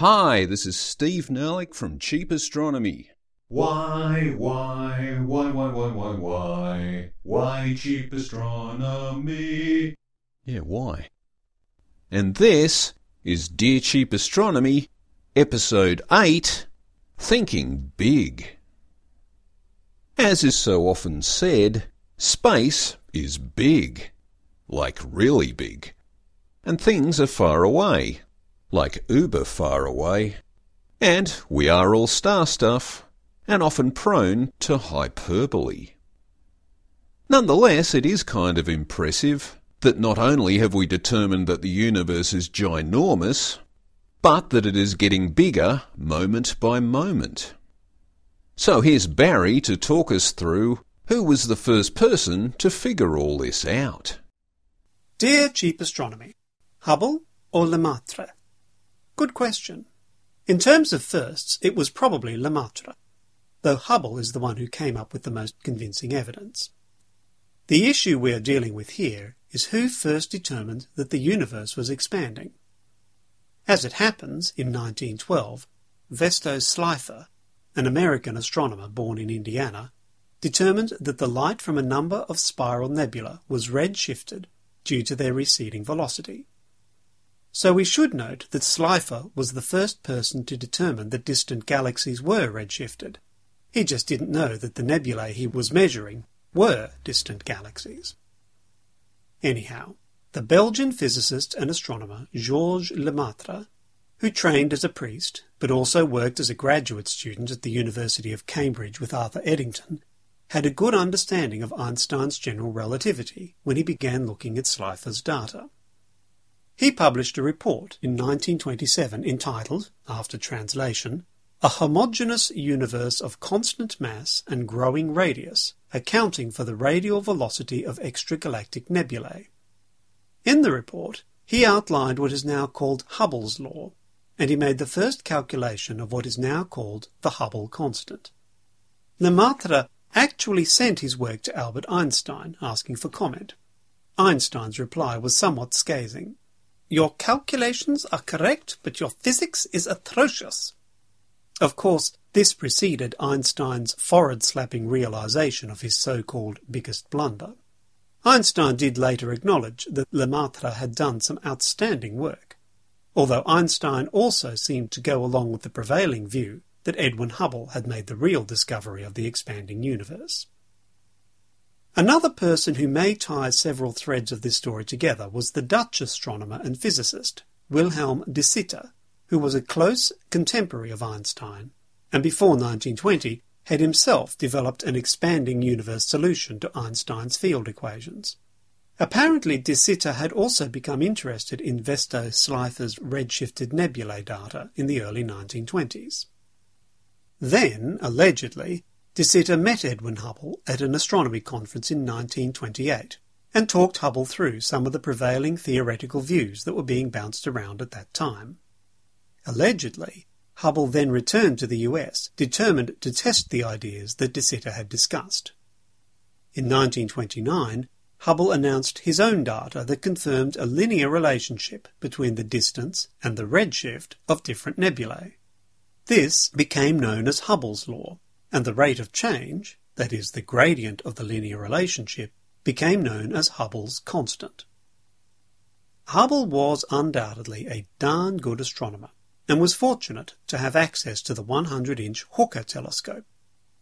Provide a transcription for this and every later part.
Hi, this is Steve Nerlich from Cheap Astronomy. Why, why, why, why, why, why, why, why cheap astronomy? Yeah, why? And this is Dear Cheap Astronomy, Episode 8 Thinking Big. As is so often said, space is big, like really big, and things are far away, like uber far away, and we are all star stuff, and often prone to hyperbole. Nonetheless, it is kind of impressive that not only have we determined that the universe is ginormous, but that it is getting bigger moment by moment. So here's Barry to talk us through who was the first person to figure all this out. Dear Cheap Astronomy, Hubble or Lemaitre? Good question. In terms of firsts, it was probably Lemaitre, though Hubble is the one who came up with the most convincing evidence. The issue we are dealing with here is who first determined that the universe was expanding. As it happens, in 1912, Vesto Slipher, an American astronomer born in Indiana, determined that the light from a number of spiral nebulae was redshifted due to their receding velocity. So we should note that Slipher was the first person to determine that distant galaxies were redshifted. He just didn't know that the nebulae he was measuring were distant galaxies. Anyhow, the Belgian physicist and astronomer Georges Lemaitre, who trained as a priest but also worked as a graduate student at the University of Cambridge with Arthur Eddington, had a good understanding of Einstein's general relativity when he began looking at Slipher's data. He published a report in 1927 entitled, after translation, A Homogeneous Universe of Constant Mass and Growing Radius, accounting for the radial velocity of extragalactic nebulae. In the report, he outlined what is now called Hubble's law, and he made the first calculation of what is now called the Hubble constant. Lemaitre actually sent his work to Albert Einstein asking for comment. Einstein's reply was somewhat scathing. Your calculations are correct, but your physics is atrocious. Of course, this preceded Einstein's forehead-slapping realization of his so-called biggest blunder. Einstein did later acknowledge that Lemaitre had done some outstanding work, although Einstein also seemed to go along with the prevailing view that Edwin Hubble had made the real discovery of the expanding universe. Another person who may tie several threads of this story together was the Dutch astronomer and physicist Wilhelm de Sitter, who was a close contemporary of Einstein, and before 1920 had himself developed an expanding universe solution to Einstein's field equations. Apparently, de Sitter had also become interested in Vesto Slipher's redshifted nebulae data in the early 1920s. Then, allegedly, De Sitter met Edwin Hubble at an astronomy conference in 1928 and talked Hubble through some of the prevailing theoretical views that were being bounced around at that time. Allegedly, Hubble then returned to the US, determined to test the ideas that De Sitter had discussed. In 1929, Hubble announced his own data that confirmed a linear relationship between the distance and the redshift of different nebulae. This became known as Hubble's law, and the rate of change, that is, the gradient of the linear relationship, became known as Hubble's constant. Hubble was undoubtedly a darn good astronomer, and was fortunate to have access to the 100 inch Hooker telescope,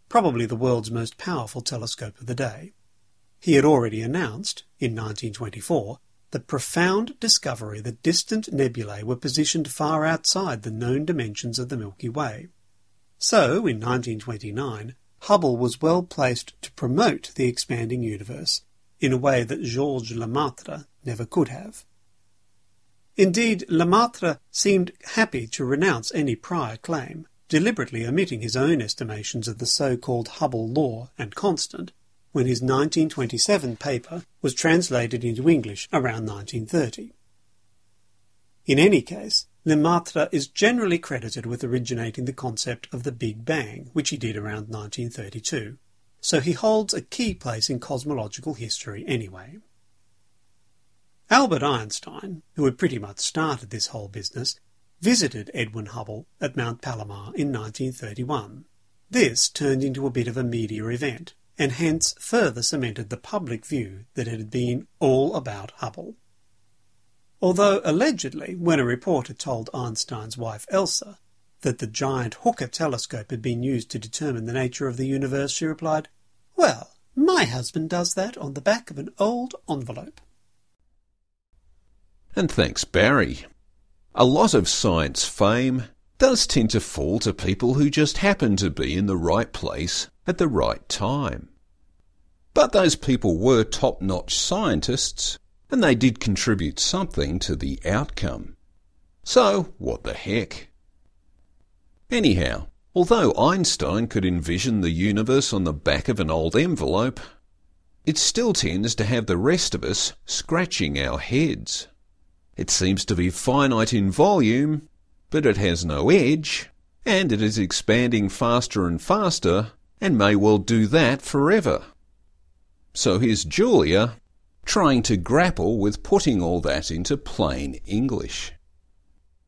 probably the world's most powerful telescope of the day. He had already announced, in 1924, the profound discovery that distant nebulae were positioned far outside the known dimensions of the Milky Way. So, in 1929, Hubble was well placed to promote the expanding universe in a way that Georges Lemaitre never could have. Indeed, Lemaitre seemed happy to renounce any prior claim, deliberately omitting his own estimations of the so-called Hubble law and constant when his 1927 paper was translated into English around 1930. In any case, Lemaitre is generally credited with originating the concept of the Big Bang, which he did around 1932, so he holds a key place in cosmological history anyway. Albert Einstein, who had pretty much started this whole business, visited Edwin Hubble at Mount Palomar in 1931. This turned into a bit of a media event, and hence further cemented the public view that it had been all about Hubble. Although allegedly, when a reporter told Einstein's wife Elsa that the giant Hooker telescope had been used to determine the nature of the universe, she replied, Well, my husband does that on the back of an old envelope. And thanks, Barry. A lot of science fame does tend to fall to people who just happen to be in the right place at the right time. But those people were top notch scientists and they did contribute something to the outcome. So, what the heck? Anyhow, although Einstein could envision the universe on the back of an old envelope, it still tends to have the rest of us scratching our heads. It seems to be finite in volume, but it has no edge, and it is expanding faster and faster, and may well do that forever. So here's Julia trying to grapple with putting all that into plain English.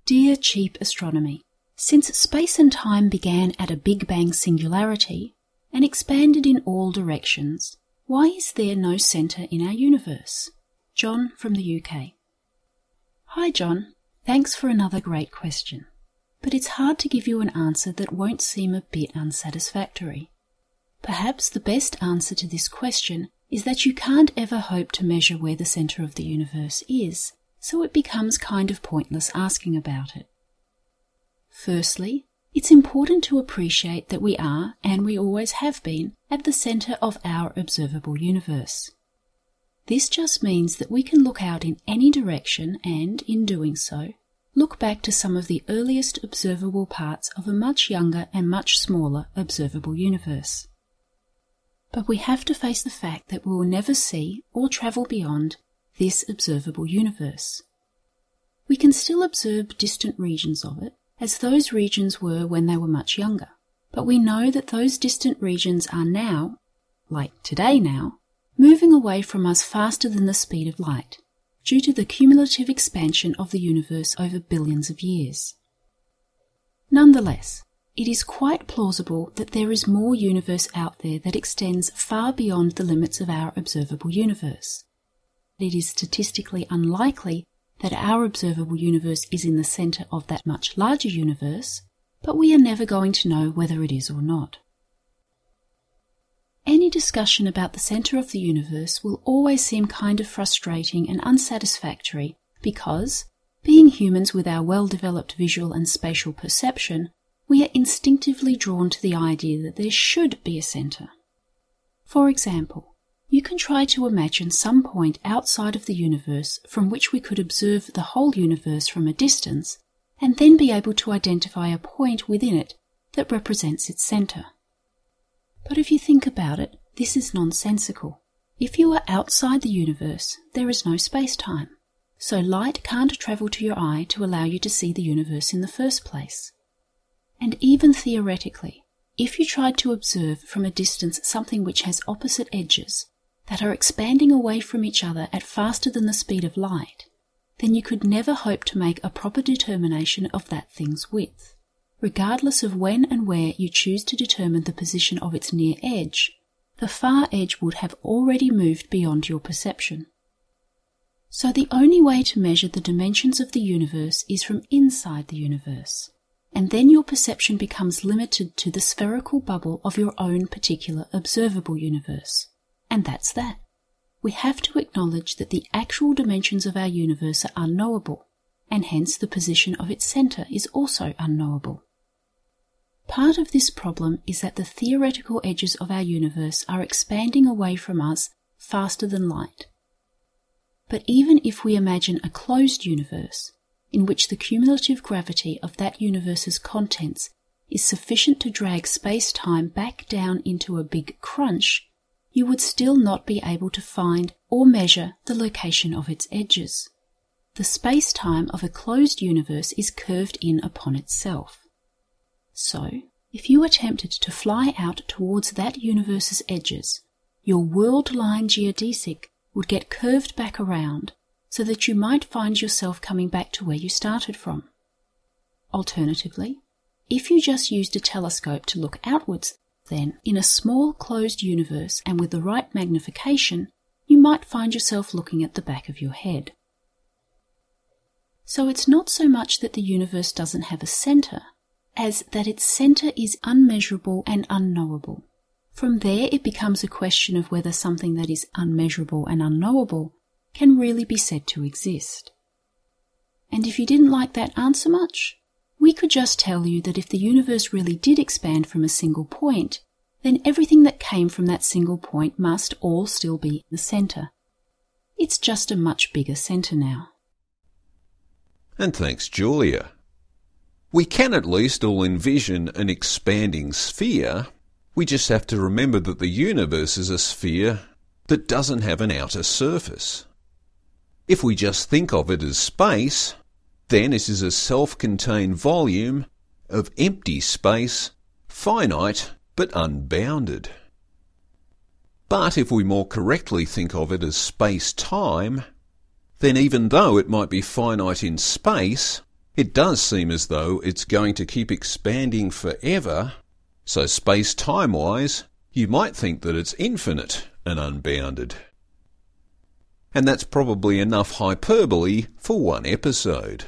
Dear Cheap Astronomy, since space and time began at a Big Bang singularity and expanded in all directions, why is there no centre in our universe? John from the UK. Hi, John. Thanks for another great question. But it's hard to give you an answer that won't seem a bit unsatisfactory. Perhaps the best answer to this question is that you can't ever hope to measure where the centre of the universe is, so it becomes kind of pointless asking about it. Firstly, it's important to appreciate that we are, and we always have been, at the centre of our observable universe. This just means that we can look out in any direction and, in doing so, look back to some of the earliest observable parts of a much younger and much smaller observable universe. But we have to face the fact that we will never see or travel beyond this observable universe. We can still observe distant regions of it, as those regions were when they were much younger. But we know that those distant regions are now, like today now, moving away from us faster than the speed of light, due to the cumulative expansion of the universe over billions of years. Nonetheless, it is quite plausible that there is more universe out there that extends far beyond the limits of our observable universe. It is statistically unlikely that our observable universe is in the centre of that much larger universe, but we are never going to know whether it is or not. Any discussion about the centre of the universe will always seem kind of frustrating and unsatisfactory because, being humans with our well developed visual and spatial perception, we are instinctively drawn to the idea that there should be a centre. For example, you can try to imagine some point outside of the universe from which we could observe the whole universe from a distance and then be able to identify a point within it that represents its centre. But if you think about it, this is nonsensical. If you are outside the universe, there is no space time, so light can't travel to your eye to allow you to see the universe in the first place. And even theoretically, if you tried to observe from a distance something which has opposite edges that are expanding away from each other at faster than the speed of light, then you could never hope to make a proper determination of that thing's width. Regardless of when and where you choose to determine the position of its near edge, the far edge would have already moved beyond your perception. So the only way to measure the dimensions of the universe is from inside the universe and then your perception becomes limited to the spherical bubble of your own particular observable universe. And that's that. We have to acknowledge that the actual dimensions of our universe are unknowable, and hence the position of its center is also unknowable. Part of this problem is that the theoretical edges of our universe are expanding away from us faster than light. But even if we imagine a closed universe, in which the cumulative gravity of that universe's contents is sufficient to drag space time back down into a big crunch, you would still not be able to find or measure the location of its edges. The space time of a closed universe is curved in upon itself. So, if you attempted to fly out towards that universe's edges, your world line geodesic would get curved back around so that you might find yourself coming back to where you started from. Alternatively, if you just used a telescope to look outwards, then, in a small closed universe and with the right magnification, you might find yourself looking at the back of your head. So it's not so much that the universe doesn't have a centre, as that its centre is unmeasurable and unknowable. From there, it becomes a question of whether something that is unmeasurable and unknowable can really be said to exist. And if you didn't like that answer much, we could just tell you that if the universe really did expand from a single point, then everything that came from that single point must all still be in the centre. It's just a much bigger centre now. And thanks, Julia. We can at least all envision an expanding sphere. We just have to remember that the universe is a sphere that doesn't have an outer surface. If we just think of it as space, then it is a self-contained volume of empty space, finite but unbounded. But if we more correctly think of it as space-time, then even though it might be finite in space, it does seem as though it's going to keep expanding forever. So space-time wise, you might think that it's infinite and unbounded. And that's probably enough hyperbole for one episode.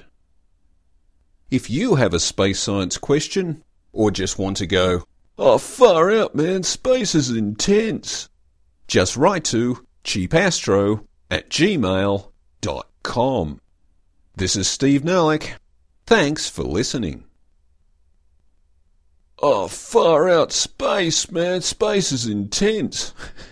If you have a space science question, or just want to go, oh far out man, space is intense, just write to cheapastro at gmail.com. This is Steve Nerlich. Thanks for listening. Oh, far out space, man. Space is intense.